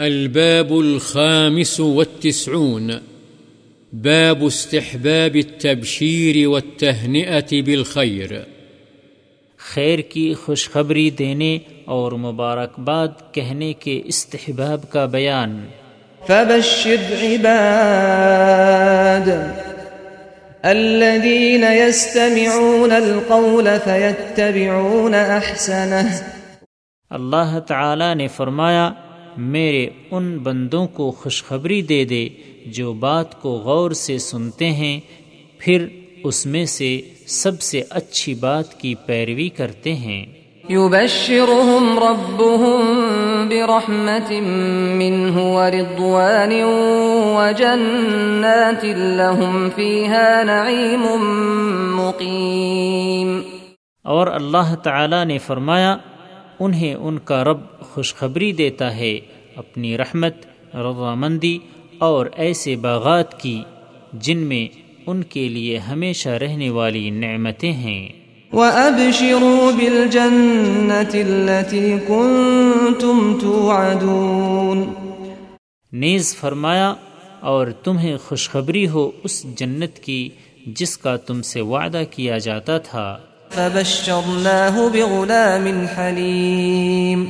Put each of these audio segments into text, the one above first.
الباب الخامس والتسعون. باب استحباب التبشير والتهنئة بالخير. خیر کی خوشخبری دینے اور مبارکباد کہنے کے استحباب کا بیان۔ فبشر عباد الذين يستمعون القول فيتبعون احسنه۔ اللہ تعالی نے فرمایا میرے ان بندوں کو خوشخبری دے دے جو بات کو غور سے سنتے ہیں پھر اس میں سے سب سے اچھی بات کی پیروی کرتے ہیں۔ يبشرهم ربهم برحمة منه ورضوان وجنات لهم فيها نعيم مقيم اور اللہ تعالی نے فرمایا انہیں ان کا رب خوشخبری دیتا ہے اپنی رحمت رضامندی اور ایسے باغات کی جن میں ان کے لیے ہمیشہ رہنے والی نعمتیں ہیں۔ وَأَبْشِرُوا بِالْجَنَّةِ الَّتِي كُنْتُمْ تُوعَدُونَ۔ نیز فرمایا اور تمہیں خوشخبری ہو اس جنت کی جس کا تم سے وعدہ کیا جاتا تھا۔ فَبَشَّرْنَاهُ بِغُلَامٍ حَلِيمٍ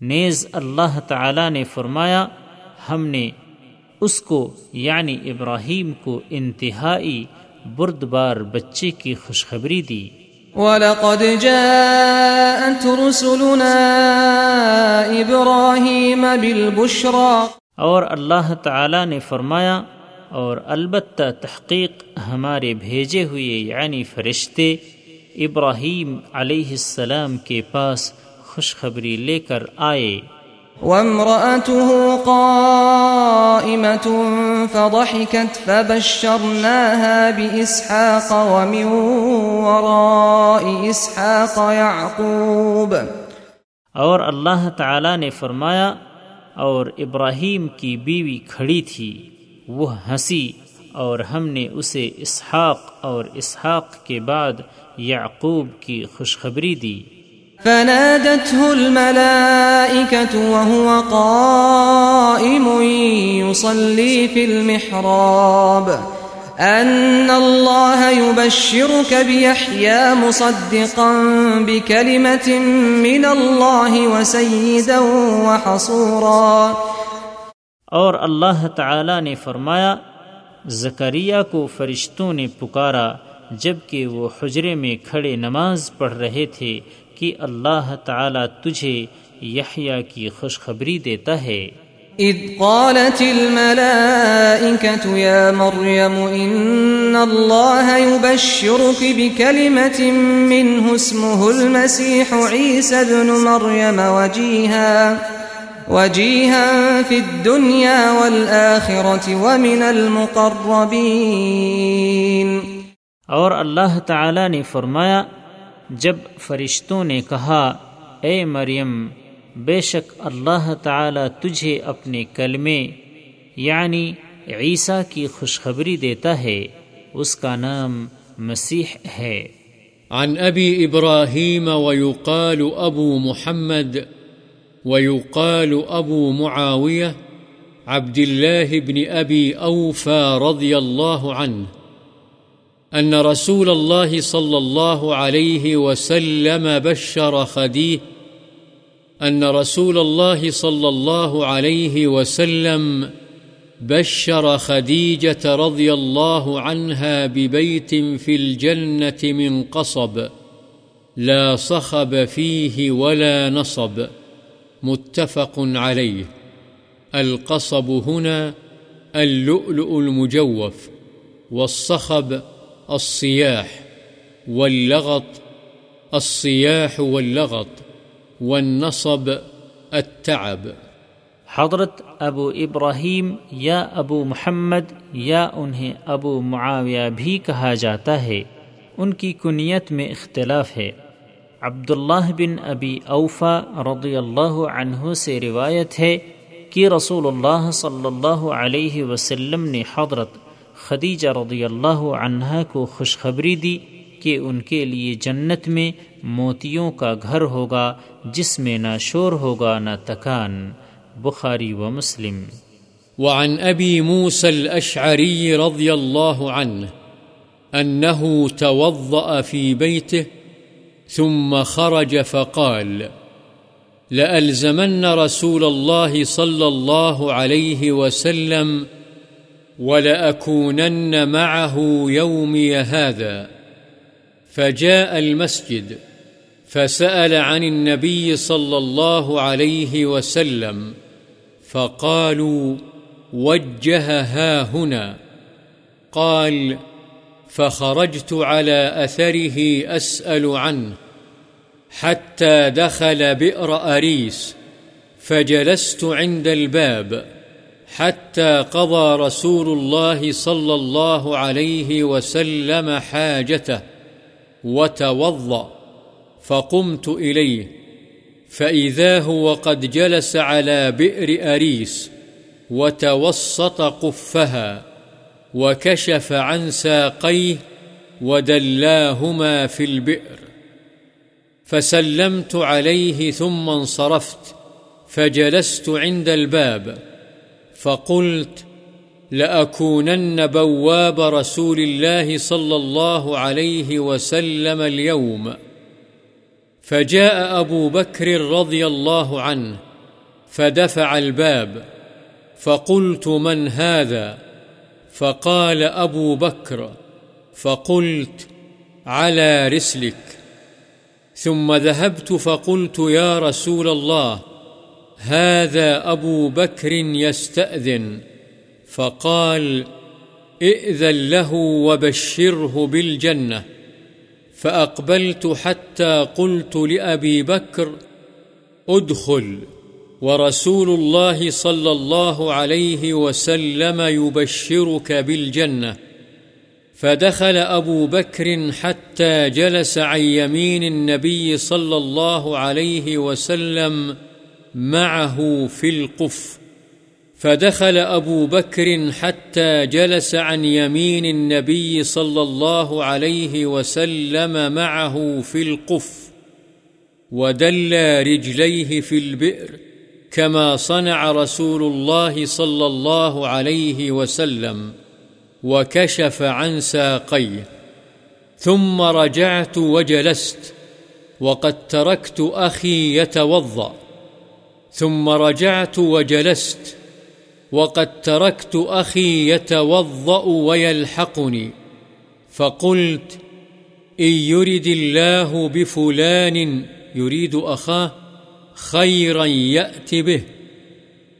نیز اللہ تعالی نے فرمایا ہم نے اس کو یعنی ابراہیم کو انتہائی بردبار بچے کی خوشخبری دی۔ وَلَقَدْ جَاءَتْ رُسُلُنَا إِبْرَاهِيمَ بِالْبُشْرَى۔ اور اللہ تعالی نے فرمایا اور البتہ تحقیق ہمارے بھیجے ہوئے یعنی فرشتے ابراہیم علیہ السلام کے پاس خوشخبری لے کر آئے۔ وامرأته قائمة فضحكت فبشرناها بإسحاق ومن وراء إسحاق يعقوب۔ اور اللہ تعالی نے فرمایا اور ابراہیم کی بیوی کھڑی تھی وہ ہنسی اور ہم نے اسے اسحاق اور اسحاق کے بعد یعقوب کی خوشخبری دی۔ فنادته الملائكة وهو قائم يصلي في المحراب۔ أن الله يبشرك بيحيى مصدقا بكلمة من الله وسيدا وحصورا اور اللہ تعالی نے فرمایا زکریہ کو فرشتوں نے پکارا۔ جبکہ وہ حجرے میں کھڑے نماز پڑھ رہے تھے کہ اللہ تعالی تجھے یحییٰ کی خوشخبری دیتا ہے۔ اذ قالت الملائكة يا مريم، إن الله يبشرك بكلمة منه اسمه المسيح عيسى بن مريم وجيها وجيها في الدنيا والآخرة ومن المقربين۔ اور اللہ تعالی نے فرمایا، جب فرشتوں نے کہا، اے مریم، بے شک اللہ تعالی تجھے اپنے کلمے یعنی عیسیٰ کی خوشخبری دیتا ہے، اس کا نام مسیح ہے۔ عن أبي إبراهيم ويقال أبو محمد ويقال أبو معاوية عبد الله بن أبي أوفى رضي الله عنه أن رسول الله صلى الله عليه وسلم بشر خديه، أن رسول الله صلى الله عليه وسلم بشر خديجة رضي الله عنها ببيت في الجنة من قصب، لا صخب فيه ولا نصب، متفق عليه. القصب هنا اللؤلؤ المجوف، والصخب الصياح واللغط الصياح واللغط، والنصب، التعب. حضرت ابو ابراہیم یا ابو محمد یا انہیں ابو معاویہ بھی کہا جاتا ہے، ان کی کنیت میں اختلاف ہے۔ عبداللہ بن ابی اوفا رضی اللہ عنہ سے روایت ہے کہ رسول اللہ صلی اللہ علیہ وسلم نے حضرت خدیجہ رضی اللہ عنہ کو خوشخبری دی کہ ان کے لیے جنت میں موتیوں کا گھر ہوگا، جس میں نہ شور ہوگا نہ تکان۔ بخاری و مسلم۔ وعن أبي موسى الأشعري رضي الله عنه أنه توضأ في بيته ثم خرج فقال، لألزمن رسول الله صلى الله عليه وسلم ولأكونن معه يومي هذا. فجاء المسجد، فسأل عن النبي صلى الله عليه وسلم، فقالوا وجه ها هنا. قال فخرجت على أثره أسأل عنه، حتى دخل بئر أريس، فجلست عند الباب. حتى قضى رسول الله صلى الله عليه وسلم حاجته وتوضأ، فقمت إليه، فإذا هو قد جلس على بئر أريس وتوسط قفها وكشف عن ساقيه ودلاهما في البئر. فسلمت عليه ثم انصرفت، فجلست عند الباب. فقلت لأكونن بواب رسول الله صلى الله عليه وسلم اليوم. فجاء أبو بكر رضي الله عنه فدفع الباب. فقلت من هذا؟ فقال أبو بكر. فقلت على رسلك. ثم ذهبت فقلت يا رسول الله هذا أبو بكر يستأذن، فقال ائذن له وبشره بالجنة. فأقبلت حتى قلت لأبي بكر ادخل ورسول الله صلى الله عليه وسلم يبشرك بالجنة. فدخل أبو بكر حتى جلس عن يمين النبي صلى الله عليه وسلم معه في القف، فدخل أبو بكر حتى جلس عن يمين النبي صلى الله عليه وسلم معه في القف ودلى رجليه في البئر كما صنع رسول الله صلى الله عليه وسلم، وكشف عن ساقيه. ثم رجعت وجلست، وقد تركت أخي يتوضأ. ثم رجعت وجلست وقد تركت أخي يتوضأ ويلحقني فقلت، إن يرد الله بفلان يريد أخاه خيرا يأتي به،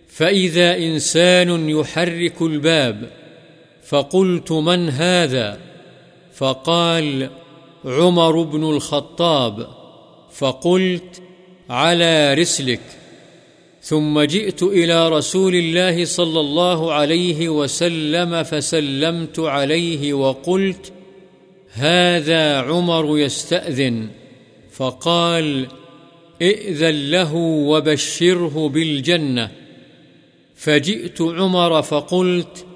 فإذا إنسان يحرك الباب فقلت من هذا؟ فقال، عمر بن الخطاب، فقلت، على رسلك. ثم جئت إلى رسول الله صلى الله عليه وسلم فسلمت عليه وقلت، هذا عمر يستأذن. فقال، ائذن له وبشره بالجنة. فجئت عمر فقلت،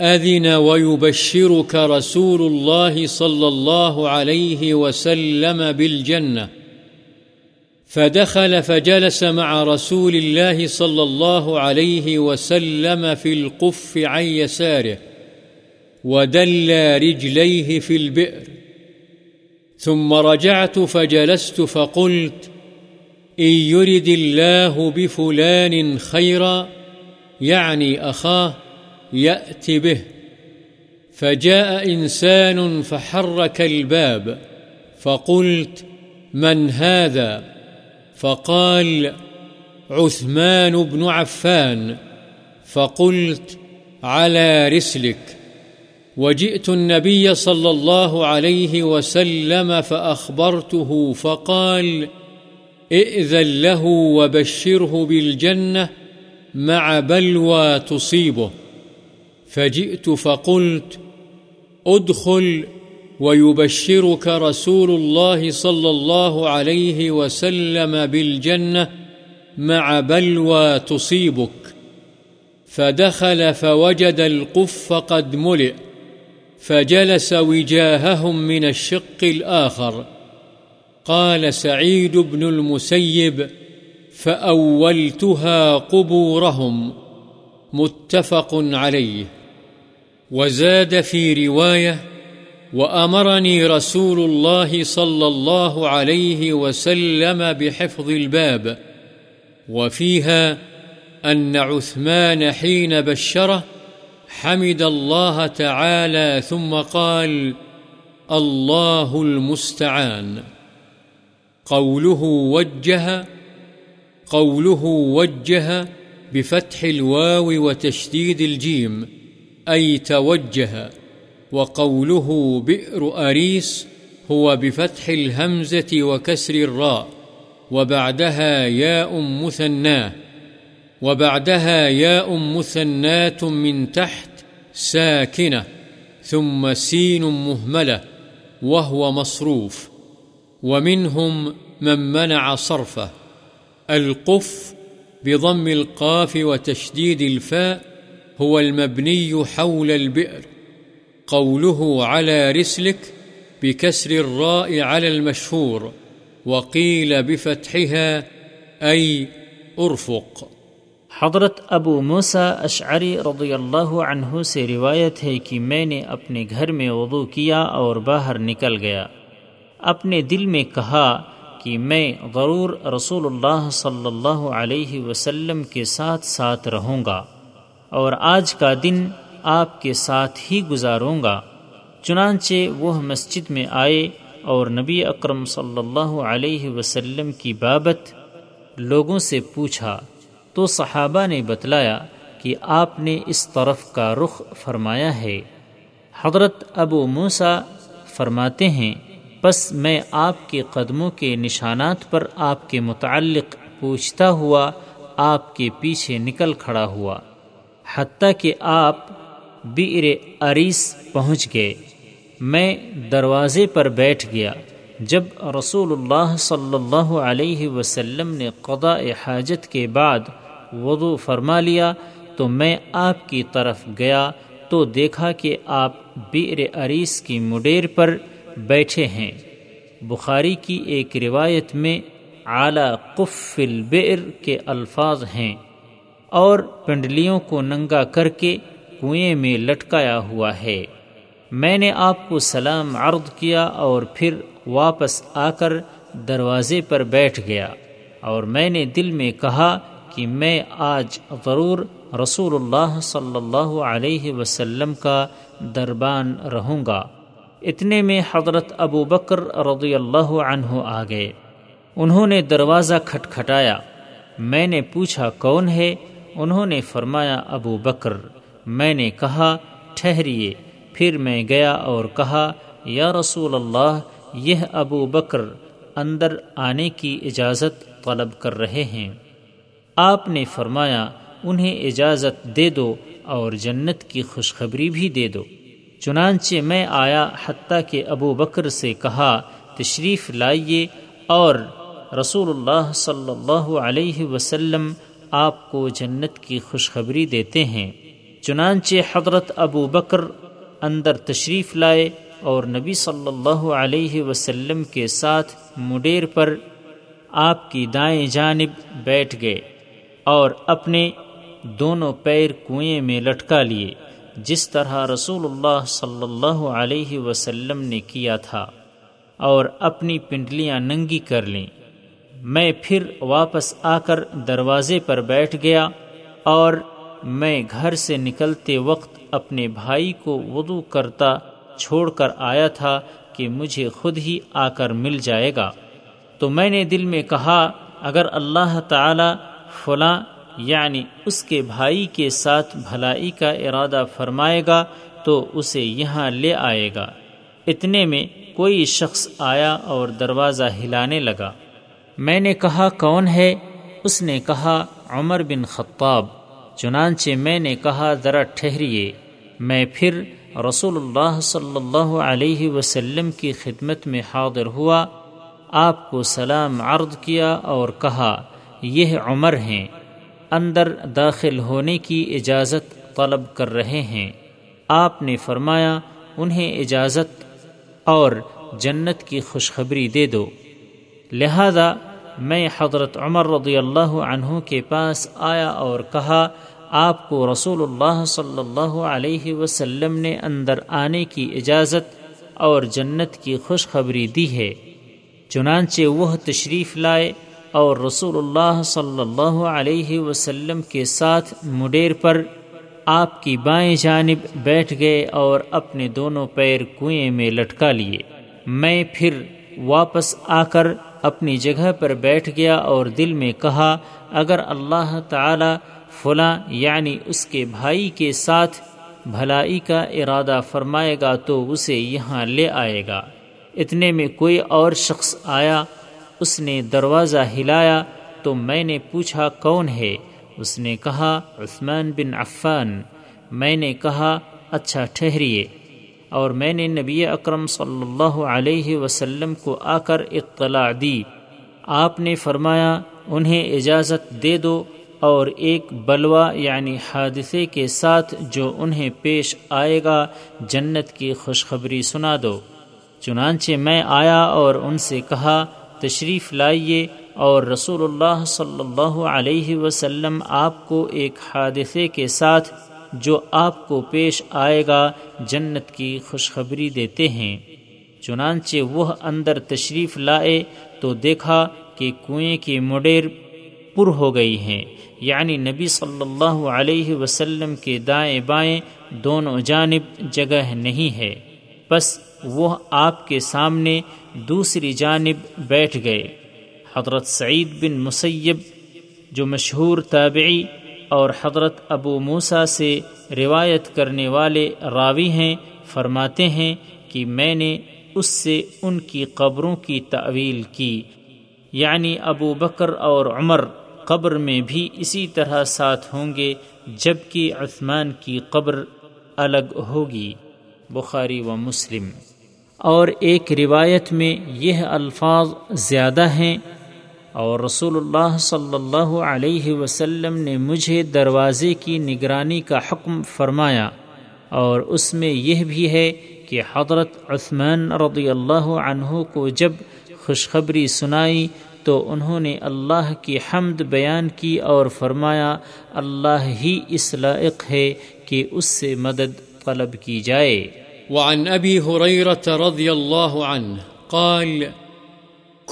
أذن ويبشرك رسول الله صلى الله عليه وسلم بالجنة. فدخل فجلس مع رسول الله صلى الله عليه وسلم في القف عن يساره ودلى رجليه في البئر ثم رجعت فجلست فقلت إن يرد الله بفلان خيرا، يعني أخاه يأتي به فجاء إنسان فحرك الباب، فقلت من هذا؟ فقال عثمان بن عفان، فقلت على رسلك. وجئت النبي صلى الله عليه وسلم فأخبرته، فقال ائذن له وبشره بالجنة مع بلوى تصيبه. فجئت فقلت ادخل ويبشرك رسول الله صلى الله عليه وسلم بالجنة مع بلوى تصيبك. فدخل فوجد القف قد ملئ، فجلس وجاههم من الشق الآخر. قال سعيد بن المسيب، فأولتها قبورهم. متفق عليه. وزاد في رواية وأمرني رسول الله صلى الله عليه وسلم بحفظ الباب، وفيها أن عثمان حين بشره حمد الله تعالى ثم قال الله المستعان قوله وجه قوله وجه بفتح الواو وتشديد الجيم، أي توجه. وقوله بئر أريس هو بفتح الهمزة وكسر الراء، وبعدها ياء مثناه وبعدها ياء مثنات من تحت ساكنة، ثم سين مهملة، وهو مصروف، ومنهم من منع صرفه، القف بضم القاف وتشديد الفاء، هو المبني حول البئر. قوله على رسلك بكسر الراء على المشهور، وقيل بفتحها، أي أرفق. حضرت ابو موسا اشعری رضی اللہ عنہ سے روایت ہے کہ میں نے اپنے گھر میں وضو کیا اور باہر نکل گیا۔ اپنے دل میں کہا کہ میں ضرور رسول اللہ صلی اللہ علیہ وسلم کے ساتھ ساتھ رہوں گا اور آج کا دن آپ کے ساتھ ہی گزاروں گا۔ چنانچہ وہ مسجد میں آئے اور نبی اکرم صلی اللہ علیہ وسلم کی بابت لوگوں سے پوچھا، تو صحابہ نے بتلایا کہ آپ نے اس طرف کا رخ فرمایا ہے۔ حضرت ابو موسا فرماتے ہیں بس میں آپ کے قدموں کے نشانات پر آپ کے متعلق پوچھتا ہوا آپ کے پیچھے نکل کھڑا ہوا، حتیٰ کہ آپ بیر عریس پہنچ گئے۔ میں دروازے پر بیٹھ گیا۔ جب رسول اللہ صلی اللہ علیہ وسلم نے قضاء حاجت کے بعد وضو فرما لیا تو میں آپ کی طرف گیا تو دیکھا کہ آپ بیر عریس کی مڈیر پر بیٹھے ہیں۔ بخاری کی ایک روایت میں اعلی قف البئر کے الفاظ ہیں اور پنڈلیوں کو ننگا کر کے کنویں میں لٹکایا ہوا ہے۔ میں نے آپ کو سلام عرض کیا اور پھر واپس آ کر دروازے پر بیٹھ گیا اور میں نے دل میں کہا کہ میں آج ضرور رسول اللہ صلی اللہ علیہ وسلم کا دربان رہوں گا۔ اتنے میں حضرت ابو بکر رضی اللہ عنہ آ گئے۔ انہوں نے دروازہ کھٹکھٹایا۔ میں نے پوچھا کون ہے؟ انہوں نے فرمایا ابو بکر۔ میں نے کہا، ٹھہریے۔ پھر میں گیا اور کہا، یا رسول اللہ، یہ ابو بکر اندر آنے کی اجازت طلب کر رہے ہیں۔ آپ نے فرمایا، انہیں اجازت دے دو اور جنت کی خوشخبری بھی دے دو۔ چنانچہ میں آیا حتیٰ کہ ابو بکر سے کہا، تشریف لائیے اور رسول اللہ صلی اللہ علیہ وسلم آپ کو جنت کی خوشخبری دیتے ہیں۔ چنانچہ حضرت ابو بکر اندر تشریف لائے اور نبی صلی اللہ علیہ وسلم کے ساتھ مڈیر پر آپ کی دائیں جانب بیٹھ گئے اور اپنے دونوں پیر کنویں میں لٹکا لیے، جس طرح رسول اللہ صلی اللہ علیہ وسلم نے کیا تھا، اور اپنی پنڈلیاں ننگی کر لیں۔ میں پھر واپس آ کر دروازے پر بیٹھ گیا اور میں گھر سے نکلتے وقت اپنے بھائی کو وضو کرتا چھوڑ کر آیا تھا کہ مجھے خود ہی آ کر مل جائے گا۔ تو میں نے دل میں کہا، اگر اللہ تعالی فلاں یعنی اس کے بھائی کے ساتھ بھلائی کا ارادہ فرمائے گا، تو اسے یہاں لے آئے گا۔ اتنے میں کوئی شخص آیا اور دروازہ ہلانے لگا۔ میں نے کہا، کون ہے؟ اس نے کہا، عمر بن خطاب۔ چنانچہ میں نے کہا، ذرا ٹھہریے۔ میں پھر رسول اللہ صلی اللہ علیہ وسلم کی خدمت میں حاضر ہوا۔ آپ کو سلام عرض کیا اور کہا، یہ عمر ہیں۔ اندر داخل ہونے کی اجازت طلب کر رہے ہیں۔ آپ نے فرمایا، انہیں اجازت اور جنت کی خوشخبری دے دو۔ لہذا میں حضرت عمر رضی اللہ عنہ کے پاس آیا اور کہا، آپ کو رسول اللہ صلی اللہ علیہ وسلم نے اندر آنے کی اجازت اور جنت کی خوشخبری دی ہے۔ چنانچہ وہ تشریف لائے اور رسول اللہ صلی اللہ علیہ وسلم کے ساتھ مڈیر پر آپ کی بائیں جانب بیٹھ گئے اور اپنے دونوں پیر کنویں میں لٹکا لیے۔ میں پھر واپس آ کر اپنی جگہ پر بیٹھ گیا اور دل میں کہا، اگر اللہ تعالی فلاں یعنی اس کے بھائی کے ساتھ بھلائی کا ارادہ فرمائے گا تو اسے یہاں لے آئے گا۔ اتنے میں کوئی اور شخص آیا، اس نے دروازہ ہلایا، تو میں نے پوچھا، کون ہے؟ اس نے کہا، عثمان بن عفان۔ میں نے کہا اچھا ٹھہریے۔ اور میں نے نبی اکرم صلی اللہ علیہ وسلم کو آ کر اطلاع دی۔ آپ نے فرمایا، انہیں اجازت دے دو اور ایک بلوا یعنی حادثے کے ساتھ جو انہیں پیش آئے گا، جنت کی خوشخبری سنا دو۔ چنانچہ میں آیا اور ان سے کہا، تشریف لائیے اور رسول اللہ صلی اللہ علیہ وسلم آپ کو ایک حادثے کے ساتھ جو آپ کو پیش آئے گا جنت کی خوشخبری دیتے ہیں۔ چنانچہ وہ اندر تشریف لائے تو دیکھا کہ کنویں کی مڈیر پر ہو گئی ہیں۔ یعنی نبی صلی اللہ علیہ وسلم کے دائیں بائیں دونوں جانب جگہ نہیں ہے۔ بس وہ آپ کے سامنے دوسری جانب بیٹھ گئے۔ حضرت سعید بن مسیب، جو مشہور تابعی اور حضرت ابو موسا سے روایت کرنے والے راوی ہیں، فرماتے ہیں کہ میں نے اس سے ان کی قبروں کی تعویل کی۔ یعنی ابو بکر اور عمر قبر میں بھی اسی طرح ساتھ ہوں گے، جبکہ عثمان کی قبر الگ ہوگی۔ بخاری و مسلم۔ اور ایک روایت میں یہ الفاظ زیادہ ہیں اور رسول اللہ صلی اللہ علیہ وسلم نے مجھے دروازے کی نگرانی کا حکم فرمایا اور اس میں یہ بھی ہے کہ حضرت عثمان رضی اللہ عنہ کو جب خوشخبری سنائی تو انہوں نے اللہ کی حمد بیان کی اور فرمایا، اللہ ہی اس لائق ہے کہ اس سے مدد طلب کی جائے۔ وعن أبي هريرة رضي الله قال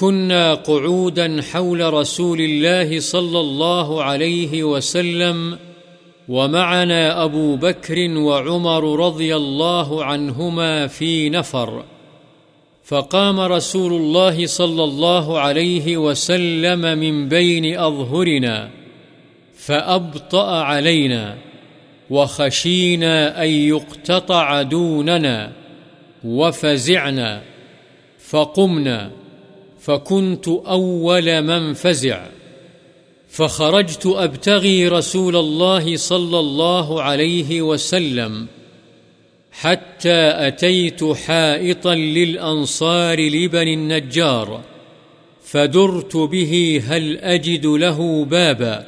كنا قعودا حول رسول الله صلى الله عليه وسلم، ومعنا أبو بكر وعمر رضي الله عنهما في نفر. فقام رسول الله صلى الله عليه وسلم من بين أظهرنا، فأبطأ علينا، وخشينا أن يقتطع دوننا، وفزعنا، فقمنا. فكنت أول من فزع فخرجت أبتغي رسول الله صلى الله عليه وسلم حتى أتيت حائطا للأنصار لبن النجار فدرت به هل أجد له بابا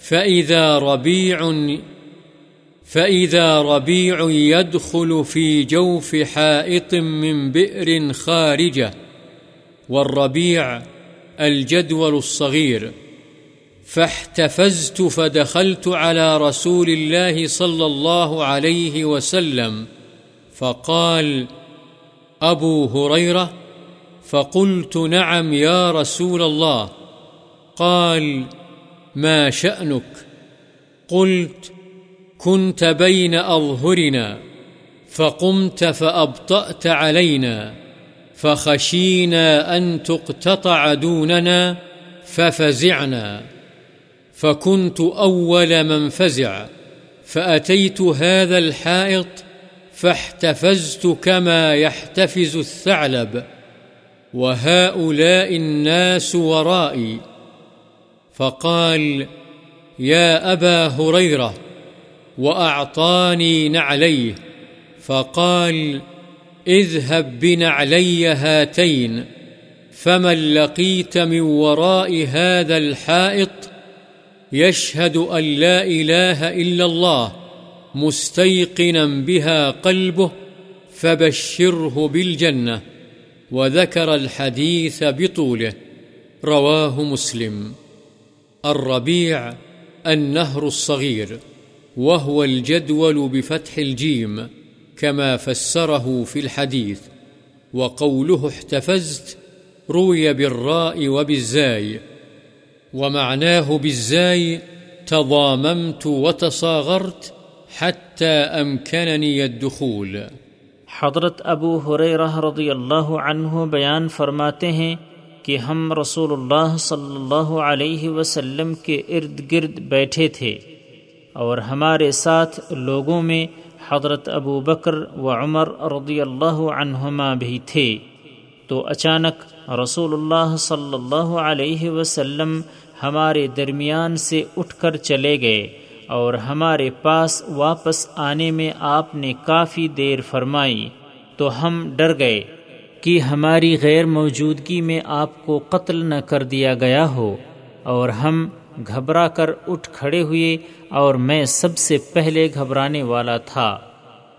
فإذا ربيع فإذا ربيع يدخل في جوف حائط من بئر خارجة والربيع الجدول الصغير. فاحتفزت فدخلت على رسول الله صلى الله عليه وسلم. فقال أبو هريرة. فقلت نعم يا رسول الله. قال ما شأنك. قلت كنت بين أظهرنا. فقمت فأبطأت علينا. فخشينا أن تقتطع دوننا ففزعنا. فكنت أول من فزع، فأتيت هذا الحائط فاحتفزت كما يحتفز الثعلب. وهؤلاء الناس ورائي. فقال يا أبا هريرة، وأعطاني نعليه. فقال اذهب بنعلي هاتين، فمن لقيت من وراء هذا الحائط يشهد أن لا إله إلا الله مستيقنا بها قلبه فبشره بالجنة، وذكر الحديث بطوله. رواه مسلم. الربيع، النهر الصغير، وهو الجدول بفتح الجيم. كما فسره في الحديث، وقوله احتفزت روي بالراء وبالزاي، ومعناه بالزاي تضاممت وتصاغرت حتى أمكنني الدخول. حضرت ابو حریرہ رضی اللہ عنہ بیان فرماتے ہیں کہ ہم رسول اللہ صلی اللہ علیہ وسلم کے ارد گرد بیٹھے تھے اور ہمارے ساتھ لوگوں میں حضرت ابو بکر و عمر رضی اللہ عنہما بھی تھے تو اچانک رسول اللہ صلی اللہ علیہ وسلم ہمارے درمیان سے اٹھ کر چلے گئے اور ہمارے پاس واپس آنے میں آپ نے کافی دیر فرمائی تو ہم ڈر گئے کہ ہماری غیر موجودگی میں آپ کو قتل نہ کر دیا گیا ہو اور ہم گھبرا کر اٹھ کھڑے ہوئے اور میں سب سے پہلے گھبرانے والا تھا۔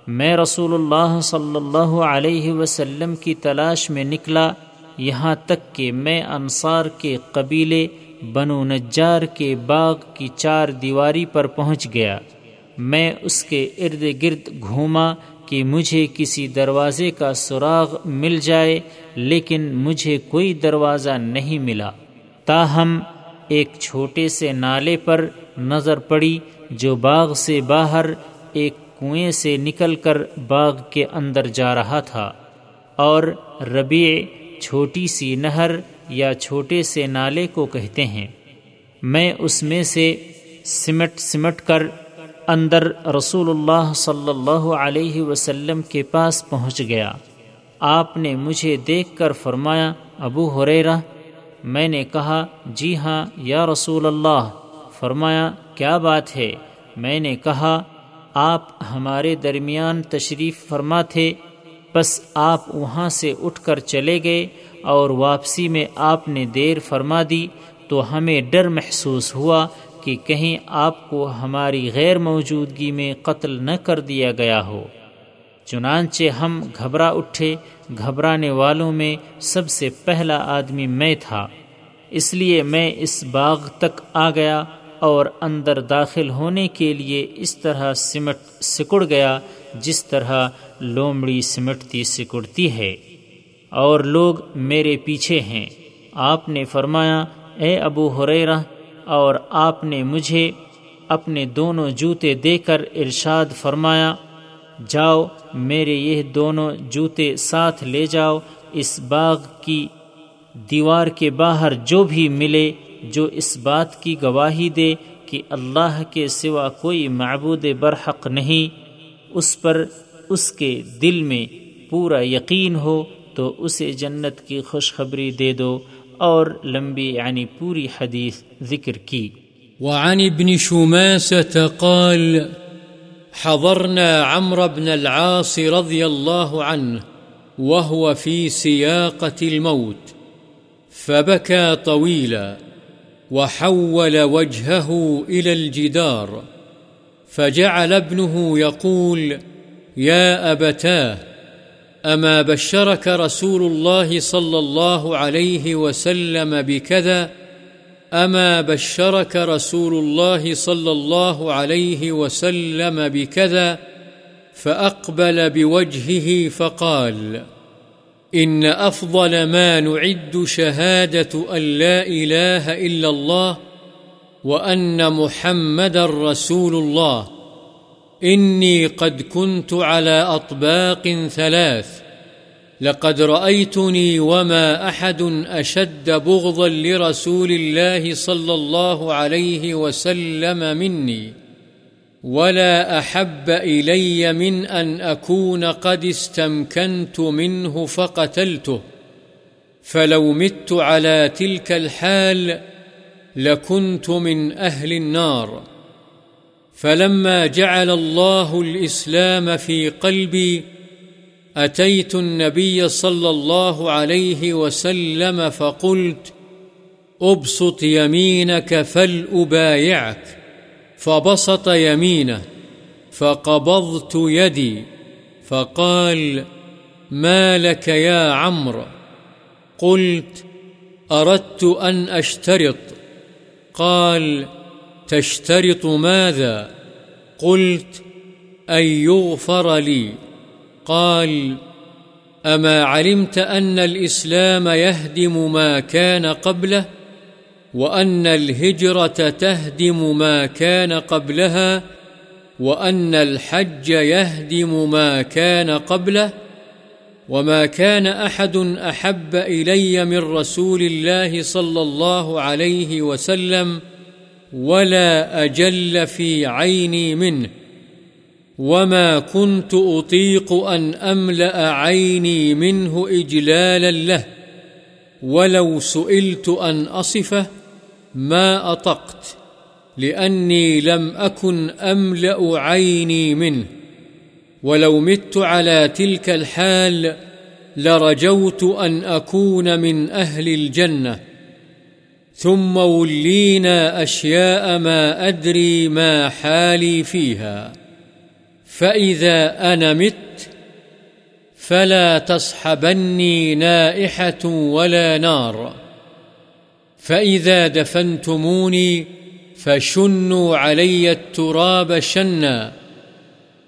میں رسول اللہ صلی اللہ علیہ وسلم کی تلاش میں نکلا، یہاں تک کہ میں انصار کے قبیلے بنو نجار کے باغ کی چار دیواری پر پہنچ گیا۔ میں اس کے ارد گرد گھوما کہ مجھے کسی دروازے کا سراغ مل جائے، لیکن مجھے کوئی دروازہ نہیں ملا۔ تاہم ایک چھوٹے سے نالے پر نظر پڑی جو باغ سے باہر ایک کنویں سے نکل کر باغ کے اندر جا رہا تھا اور ربیع چھوٹی سی نہر یا چھوٹے سے نالے کو کہتے ہیں۔ میں اس میں سے سمٹ سمٹ کر اندر رسول اللہ صلی اللہ علیہ وسلم کے پاس پہنچ گیا۔ آپ نے مجھے دیکھ کر فرمایا، ابو حریرہ میں نے کہا جی ہاں یا رسول اللہ. فرمایا، کیا بات ہے؟ میں نے کہا، آپ ہمارے درمیان تشریف فرما تھے بس آپ وہاں سے اٹھ کر چلے گئے اور واپسی میں آپ نے دیر فرما دی، تو ہمیں ڈر محسوس ہوا کہ کہیں آپ کو ہماری غیر موجودگی میں قتل نہ کر دیا گیا ہو۔ چنانچہ ہم گھبرا اٹھے، گھبرانے والوں میں سب سے پہلا آدمی میں تھا۔ اس لیے میں اس باغ تک آ گیا اور اندر داخل ہونے کے لیے اس طرح سمٹ سکڑ گیا جس طرح لومڑی سمٹتی سکڑتی ہے۔ اور لوگ میرے پیچھے ہیں۔ آپ نے فرمایا، اے ابو حریرہ اور آپ نے مجھے اپنے دونوں جوتے دے کر ارشاد فرمایا جاؤ، میرے یہ دونوں جوتے ساتھ لے جاؤ، اس باغ کی دیوار کے باہر جو بھی ملے، جو اس بات کی گواہی دے کہ اللہ کے سوا کوئی معبود برحق نہیں، اس پر اس کے دل میں پورا یقین ہو تو اسے جنت کی خوشخبری دے دو اور لمبی یعنی پوری حدیث ذکر کی۔ وعن ابن قال حضرنا عمرو بن العاص رضي الله عنه وهو في سياقة الموت فبكى طويلا وحول وجهه إلى الجدار، فجعل ابنه يقول يا أبتاه أما بشرك رسول الله صلى الله عليه وسلم بكذا؟ أما بشرك رسول الله صلى الله عليه وسلم بكذا فأقبل بوجهه فقال، إن أفضل ما نعد شهادة أن لا إله إلا الله وأن محمد رسول الله، إني قد كنت على أطباق ثلاث لقد رأيتني وما أحد أشد بغضا لرسول الله صلى الله عليه وسلم مني، ولا أحب إلي من أن أكون قد استمكنت منه فقتلته، فلو مت على تلك الحال لكنت من أهل النار. فلما جعل الله الإسلام في قلبي أتيت النبي صلى الله عليه وسلم فقلت، أبسط يمينك فلأبايعك. فبسط يمينه، فقبضت يدي، فقال، ما لك يا عمرو؟ قلت، أردت أن أشترط. قال، تشترط ماذا؟ قلت، أن يغفر لي. قال، أما علمت أن الإسلام يهدم ما كان قبله وأن الهجرة تهدم ما كان قبلها وأن الحج يهدم ما كان قبله وما كان أحد أحب إلي من رسول الله صلى الله عليه وسلم ولا أجل في عيني منه وما كنت أطيق أن أملأ عيني منه إجلالا له، ولو سئلت أن أصفه، ما أطقت، لأني لم أكن أملأ عيني منه، ولو مت على تلك الحال لرجوت أن أكون من أهل الجنة. ثم ولينا أشياء ما أدري ما حالي فيها. فإذا أنا مت فلا تصحبني نائحة ولا نار فإذا دفنتموني فشنوا علي التراب شنا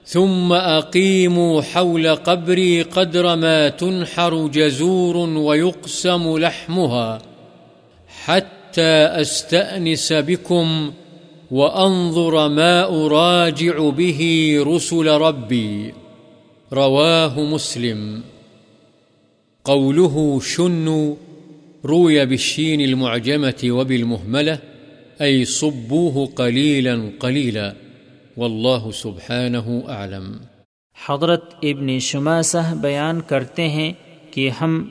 ثم أقيموا حول قبري قدر ما تنحر جزور ويقسم لحمها حتى أستأنس بكم وأنظر ما أراجع به رسل ربي. رواه مسلم. قوله شن، روي بالشين المعجمة وبالمهملة، أي صبوه قليلا قليلا. والله سبحانه أعلم. حضرت ابن شماسہ بیان کرتے ہیں کہ ہم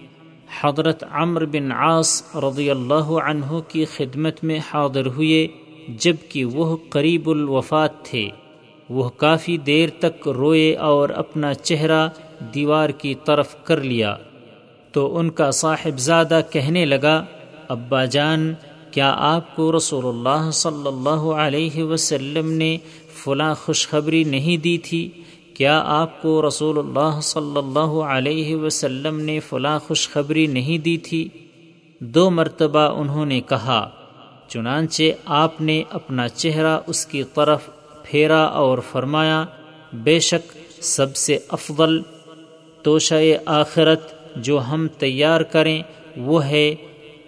حضرت عمر بن عاص رضی اللہ عنہ کی خدمت میں حاضر ہوئے جبکہ وہ قریب الوفات تھے۔ وہ کافی دیر تک روئے اور اپنا چہرہ دیوار کی طرف کر لیا۔ تو ان کا صاحب زادہ کہنے لگا، ابا جان، کیا آپ کو رسول اللہ صلی اللہ علیہ وسلم نے فلاں خوشخبری نہیں دی تھی؟ کیا آپ کو رسول اللہ صلی اللہ علیہ وسلم نے فلاں خوشخبری نہیں دی تھی؟ دو مرتبہ انہوں نے کہا چنانچہ آپ نے اپنا چہرہ اس کی طرف پھیرا اور فرمایا، بے شک سب سے افضل توشہ آخرت جو ہم تیار کریں، وہ ہے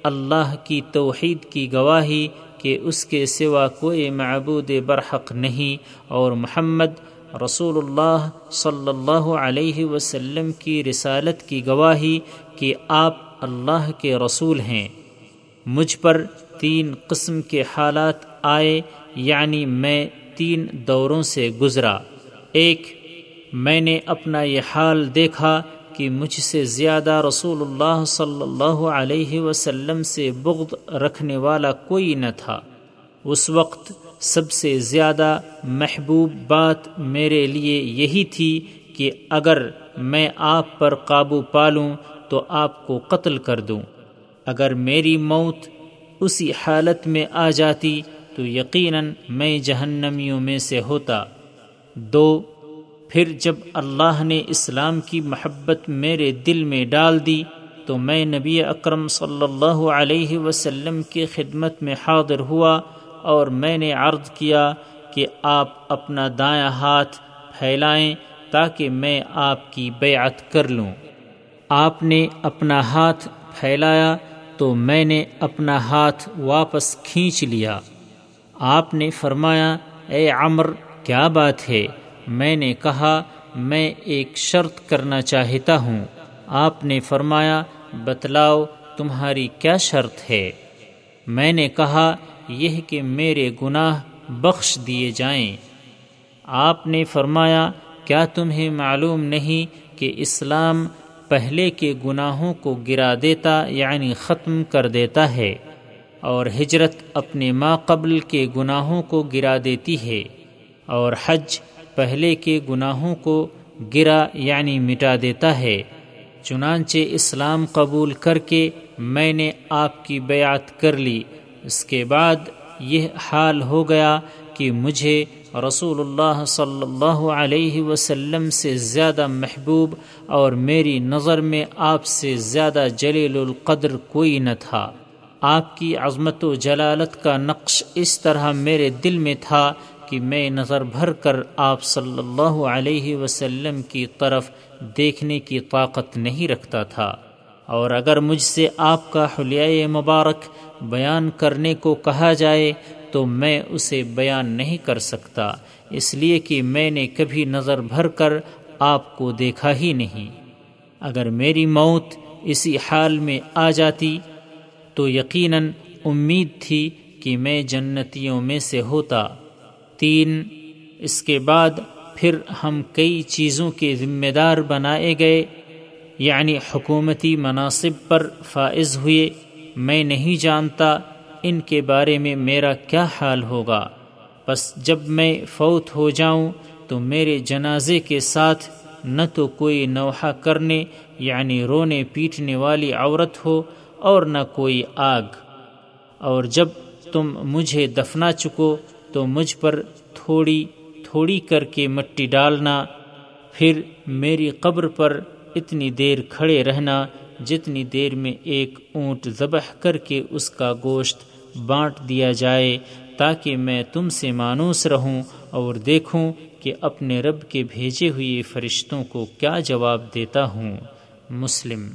اللہ کی توحید کی گواہی کہ اس کے سوا کوئی معبود برحق نہیں اور محمد رسول اللہ صلی اللہ علیہ وسلم کی رسالت کی گواہی کہ آپ اللہ کے رسول ہیں۔ مجھ پر تین قسم کے حالات آئے یعنی میں تین دوروں سے گزرا۔ ایک، میں نے اپنا یہ حال دیکھا کہ مجھ سے زیادہ رسول اللہ صلی اللہ علیہ وسلم سے بغض رکھنے والا کوئی نہ تھا۔ اس وقت سب سے زیادہ محبوب بات میرے لیے یہی تھی کہ اگر میں آپ پر قابو پالوں تو آپ کو قتل کر دوں۔ اگر میری موت اسی حالت میں آ جاتی تو یقیناً میں جہنمیوں میں سے ہوتا۔ دو، پھر جب اللہ نے اسلام کی محبت میرے دل میں ڈال دی تو میں نبی اکرم صلی اللہ علیہ وسلم کی خدمت میں حاضر ہوا اور میں نے عرض کیا کہ آپ اپنا دایاں ہاتھ پھیلائیں تاکہ میں آپ کی بیعت کر لوں۔ آپ نے اپنا ہاتھ پھیلایا تو میں نے اپنا ہاتھ واپس کھینچ لیا۔ آپ نے فرمایا، اے عمر، کیا بات ہے؟ میں نے کہا، میں ایک شرط کرنا چاہتا ہوں۔ آپ نے فرمایا، بتلاؤ تمہاری کیا شرط ہے؟ میں نے کہا، یہ کہ میرے گناہ بخش دیے جائیں۔ آپ نے فرمایا، کیا تمہیں معلوم نہیں کہ اسلام پہلے کے گناہوں کو گرا دیتا یعنی ختم کر دیتا ہے، اور ہجرت اپنے ما قبل کے گناہوں کو گرا دیتی ہے، اور حج پہلے کے گناہوں کو گرا یعنی مٹا دیتا ہے۔ چنانچہ اسلام قبول کر کے میں نے آپ کی بیعت کر لی، اس کے بعد یہ حال ہو گیا کہ مجھے رسول اللہ صلی اللہ علیہ وسلم سے زیادہ محبوب اور میری نظر میں آپ سے زیادہ جلیل القدر کوئی نہ تھا۔ آپ کی عظمت و جلالت کا نقش اس طرح میرے دل میں تھا کہ میں نظر بھر کر آپ صلی اللہ علیہ وسلم کی طرف دیکھنے کی طاقت نہیں رکھتا تھا۔ اور اگر مجھ سے آپ کا حلیہ مبارک بیان کرنے کو کہا جائے تو میں اسے بیان نہیں کر سکتا، اس لیے کہ میں نے کبھی نظر بھر کر آپ کو دیکھا ہی نہیں۔ اگر میری موت اسی حال میں آ جاتی، تو یقیناً امید تھی کہ میں جنتیوں میں سے ہوتا۔ تین، اس کے بعد پھر ہم کئی چیزوں کے ذمہ دار بنائے گئے یعنی حکومتی مناصب پر فائز ہوئے۔ میں نہیں جانتا ان کے بارے میں میرا کیا حال ہوگا؟ بس جب میں فوت ہو جاؤں تو میرے جنازے کے ساتھ نہ تو کوئی نوحہ کرنے یعنی رونے پیٹنے والی عورت ہو اور نہ کوئی آگ۔ اور جب تم مجھے دفنا چکو تو مجھ پر تھوڑی تھوڑی کر کے مٹی ڈالنا، پھر میری قبر پر اتنی دیر کھڑے رہنا جتنی دیر میں ایک اونٹ ذبح کر کے اس کا گوشت بانٹ دیا جائے تاکہ میں تم سے مانوس رہوں اور دیکھوں کہ اپنے رب کے بھیجے ہوئے فرشتوں کو کیا جواب دیتا ہوں۔ مسلم